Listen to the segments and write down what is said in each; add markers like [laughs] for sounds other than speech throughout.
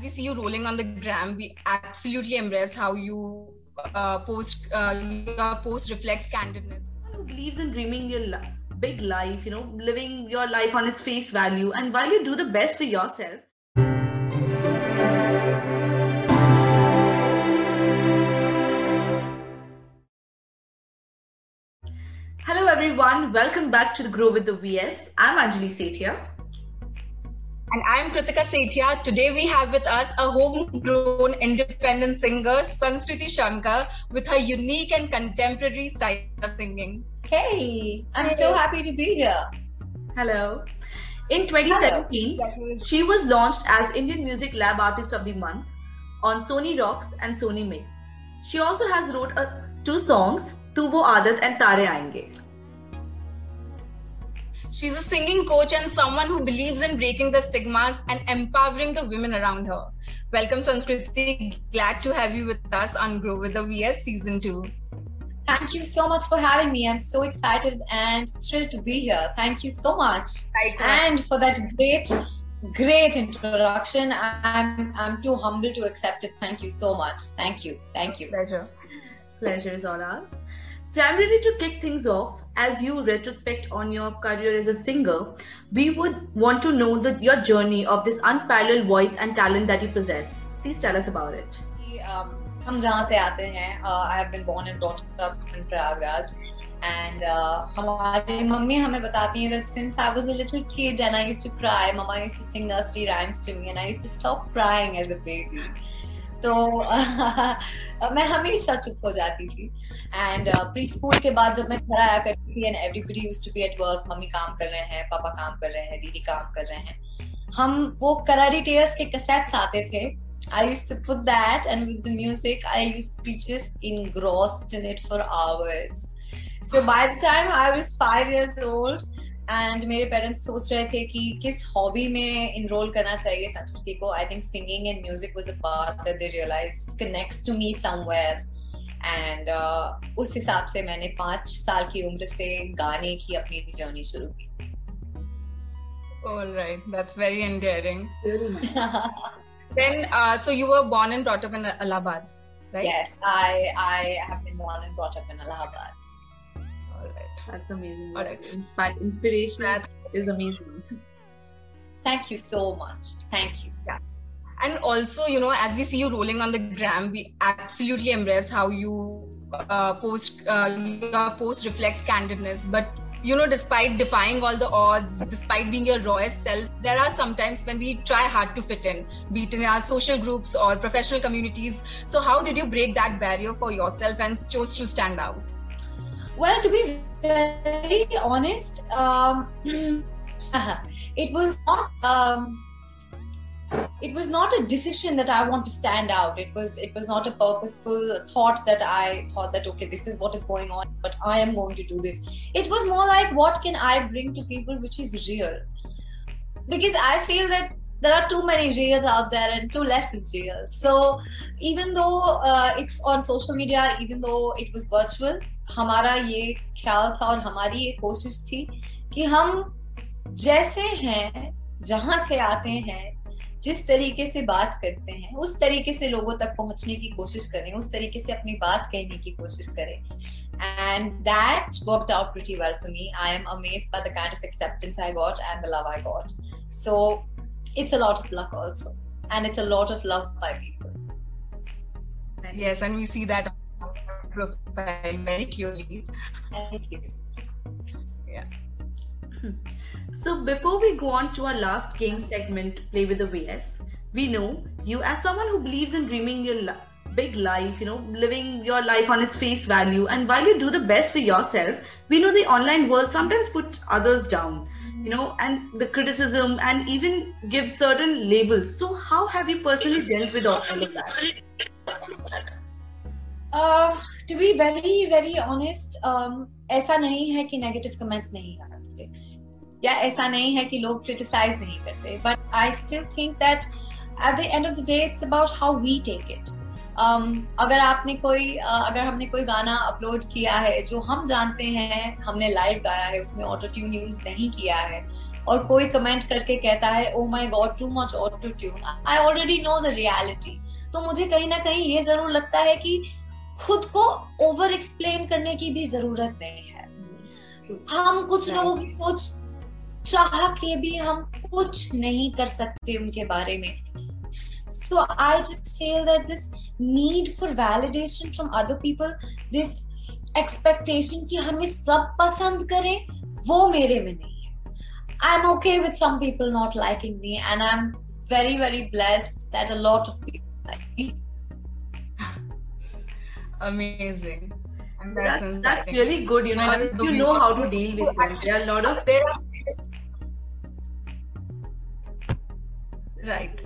we see you rolling on the gram, we absolutely embrace how you uh, post uh, your post reflects candidness. Who believes in dreaming your big life, you know, living your life on its face value, and while you do the best for yourself. Hello everyone, welcome back to the Grow with the VS. I'm Anjali Sethia. And I'm Kritika Sethia. Today we have with us a homegrown independent singer, Sanskriti Shankar, with her unique and contemporary style of singing. Hey, I'm so happy to be here. Hello. In 2017, Hello. she was launched as Indian Music Lab Artist of the Month on Sony Rox and Sony Mix. She also has wrote uh, two songs, Tu Wo Aadat and Tare Aayenge. She's a singing coach and someone who believes in breaking the stigmas and empowering the women around her. Welcome, Sanskriti. Glad to have you with us on Grow with the VS Season 2. Thank you so much for having me. I'm so excited and thrilled to be here. Thank you so much. And for that great, great introduction. I'm I'm too humble to accept it. Thank you so much. Thank you. Thank you. pleasure. Pleasure is all ours. Primarily to kick things off, as you retrospect on your career as a singer, we would want to know the, your journey of this unparalleled voice and talent that you possess. Please tell us about it. कि, um, हम जहाँ से आते हैं I have been born and brought up in Prayagraj and हमारी mummy हमें बताती हैं that since I was a little kid and I used to cry, mama used to sing nursery rhymes to me and I used to stop crying as a baby. तो [laughs] मैं हमेशा चुप हो जाती थी। एंड प्री स्कूल के बाद जब मैं घर आया करती थी and everybody used to be at work mummy काम कर रहे हैं पापा काम कर रहे हैं दीदी काम कर रहे हैं। हम वो करारी टेल्स के कैसेट्स आते थे। I used to put that, and with the music, I used to be just engrossed in it for hours. So by the time I was five years old, and मेरे parents सोच रहे थे कि किस hobby में enrol करना चाहिए संस्कृति को I think singing and music was a part that they realized connects to me somewhere and उस हिसाब से मैंने पाँच साल की उम्र से गाने की अपनी जर्नी शुरू की All right, that's very endearing. Then, uh, so you were born and brought up in Allahabad, right? yes, I I have been born and brought up in Allahabad. All right. That's amazing. All right. Inspi- inspiration That's is amazing. Thank you so much. Thank you. Yeah. and also you know as we see you rolling on the gram we absolutely embrace how you uh, post uh, your post reflects candidness but you know despite defying all the odds despite being your rawest self there are sometimes when we try hard to fit in be it in our social groups or professional communities so how did you break that barrier for yourself and chose to stand out Well, to be very honest, um, it was not. Um, it was not a decision that I want to stand out. It was. It was not a purposeful thought that I thought that okay, this is what is going on, but I am going to do this. It was more like what can I bring to people, which is real, because I feel that there are too many reels out there and too less is real. So even though uh, it's on social media, even though it was virtual, हमारा ये ख्याल था और हमारी ये कोशिश थी कि हम जैसे हैं जहाँ से आते हैं जिस तरीके से बात करते हैं उस तरीके से लोगों तक पहुँचने की कोशिश करें उस तरीके से अपनी बात कहने की कोशिश करें and that worked out pretty well for me i am amazed by the kind of acceptance i got and the love i got so it's a lot of luck also. And it's a lot of love by people. Yes and we see that on your profile very clearly thank you. Yeah. Hmm. So before we go on to our last game segment, Play with the VS, we know you as someone who believes in dreaming your li- big life, you know, living your life on its face value, and while you do the best for yourself, we know the online world sometimes put others down, you know, and the criticism and even give certain labels. So how have you personally dealt with all all of that? uh, to be very very honest um, ऐसा नहीं है कि negative comments नहीं आते या ऐसा नहीं है कि लोग क्रिटिसाइज नहीं करते but I still think that at the end of the day it's about how we take it अगर आपने कोई uh, अगर हमने कोई गाना अपलोड किया है जो हम जानते हैं हमने लाइव गाया है उसमें ऑटो ट्यून यूज़ नहीं किया है और कोई कमेंट करके कहता है ओ my God too much auto tune I already know the reality तो मुझे कहीं ना कहीं ये ज़रूर लगता है कि खुद को ओवर एक्सप्लेन करने की भी ज़रूरत नहीं है। हम कुछ लोगों की सोच चाह के भी हम कुछ नहीं कर सकते उनके बारे में। so i just feel that this need for validation from other people this expectation कि हमें सब पसंद करें वो मेरे में नहीं है i'm okay with some people not liking me and i'm very very blessed that a lot of people like me [laughs] amazing and that That's, sounds that's like- really good, you know, One if of the you know how to people- deal with them. There are a lot of there are right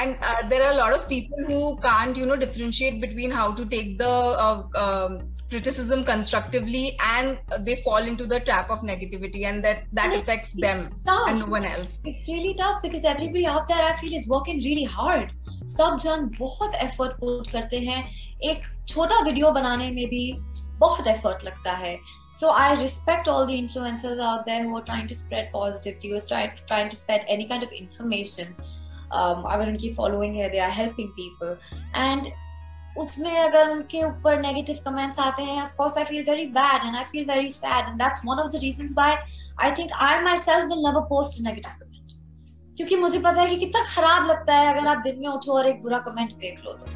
and uh, there are a lot of people who can't you know differentiate between how to take the uh, um, criticism constructively and they fall into the trap of negativity and that that Right. affects them tough. and no one else it's really tough because everybody out there I feel is working really hard. सब जन बहुत effort put करते हैं एक छोटा video बनाने में भी बहुत एफर्ट लगता है so I respect all the influencers out there who are trying to spread positivity who are trying, trying to spread any kind of information um, अगर उनकी following है, they are helping people. And उसमें अगर उनके ऊपर negative comments आते हैं of course I feel very bad and I feel very sad and that's one of the reasons why I think I myself will never post negative comment क्योंकि मुझे पता है कि कितना खराब लगता है अगर आप दिन में उठो और एक बुरा कमेंट देख लो तो।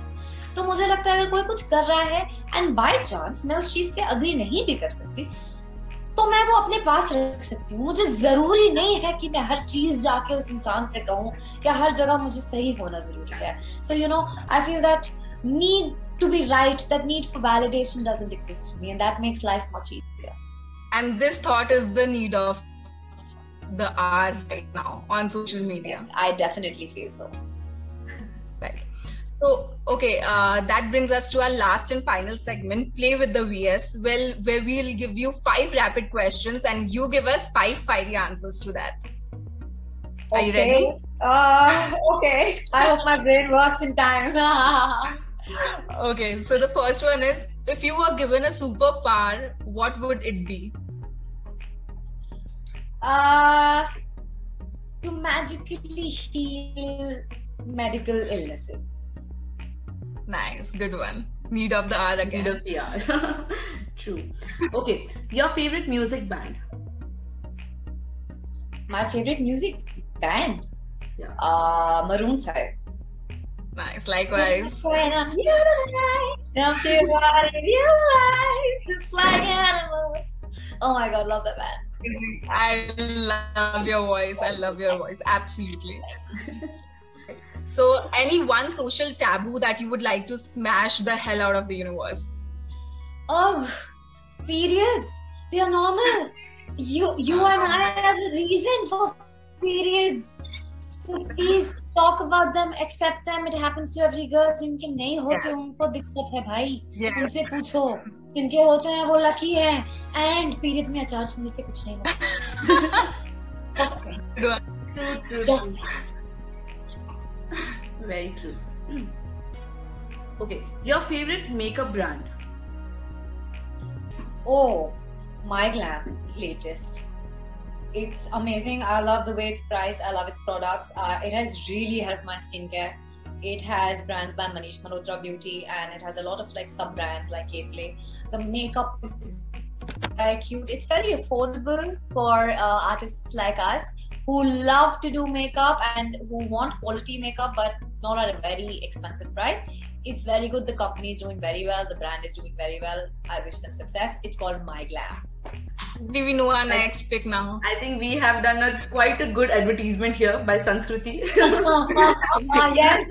तो मुझे लगता है अगर कोई कुछ कर रहा है एंड बाय चांस मैं उस चीज़ से अग्री नहीं भी कर सकती तो मैं वो अपने पास रख सकती हूँ। मुझे ज़रूरी नहीं है कि मैं हर चीज़ जाके उस इंसान से कहूँ या हर जगह मुझे सही होना ज़रूरी है। So you know I feel that need to be right that need for validation doesn't exist me and that makes life much easier and this thought is the need of the hour right now on social media I definitely feel so So, okay, uh, that brings us to our last and final segment, Play with the VS, well, where we'll give you five rapid questions and you give us five fiery answers to that. Are you ready? uh okay i hope my brain works in time [laughs] Okay, so the first one is if you were given a superpower, what would it be? uh to magically heal medical illnesses Nice, good one. Need of the hour Need again. of the hour. [laughs] True. Okay, your favorite music band? my favorite music band Yeah. uh maroon 5 Nice, likewise. When I'm you tonight, don't feel what you like, just like animals. Oh my god, love that band. I love your voice. I love your voice. Absolutely. [laughs] so, any one social taboo that you would like to smash the hell out of the universe? Oh, periods. They are normal. You you and I are the reason for periods. So please talk about them, accept them. It happens to every girl. जिनके नहीं होते उनको दिक्कत है भाई Yeah. उनसे पूछो जिनके होते हैं वो लकी हैं एंड पीरियड्स में अचार छूने से कुछ नहीं होता [laughs] बस True, true, Yes. true. Very true. [clears throat] Okay, your favorite makeup brand? Oh, MyGlamm latest. It's amazing. I love the way it's priced. I love its products. Uh, it has really helped my skincare. It has brands by Manish Malhotra Beauty, and it has a lot of like sub brands like K-Play. The makeup is very cute. It's very affordable for uh, artists like us who love to do makeup and who want quality makeup, but not at a very expensive price. It's very good. The company is doing very well. The brand is doing very well. I wish them success. It's called MyGlamm. Do we know our next pick now? I think we have done a quite a good advertisement here by Sanskriti. [laughs] [laughs] Yes.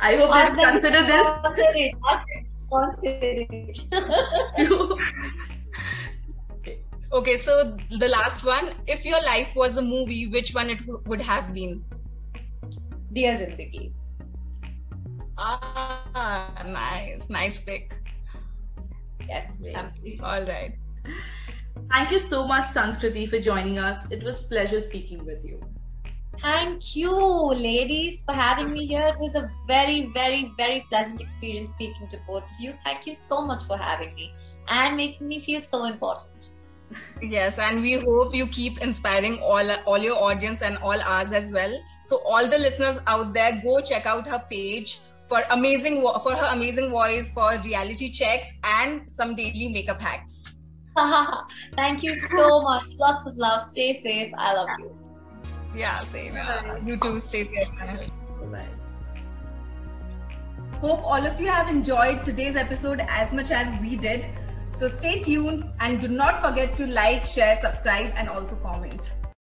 I hope Ask they consider this. sponsor it. Ask sponsor it. Okay, so the last one. If your life was a movie, which one it w- would have been? Dear Zindagi. Ah, nice, nice pick. Yes. Very absolutely. All right. Thank you so much, Sanskriti, for joining us. It was pleasure speaking with you. Thank you, ladies, for having me here. It was a very, very, very pleasant experience speaking to both of you. Thank you so much for having me and making me feel so important. Yes, and we hope you keep inspiring all all your audience and all ours as well. So all the listeners out there, go check out her page for amazing for her amazing voice, for reality checks, and some daily makeup hacks. [laughs] Thank you so much. Lots of love. Stay safe. I love you. Yeah, same. Yeah. You too. Stay safe. Bye. Hope all of you have enjoyed today's episode as much as we did. So stay tuned and do not forget to like, share, subscribe, and also comment.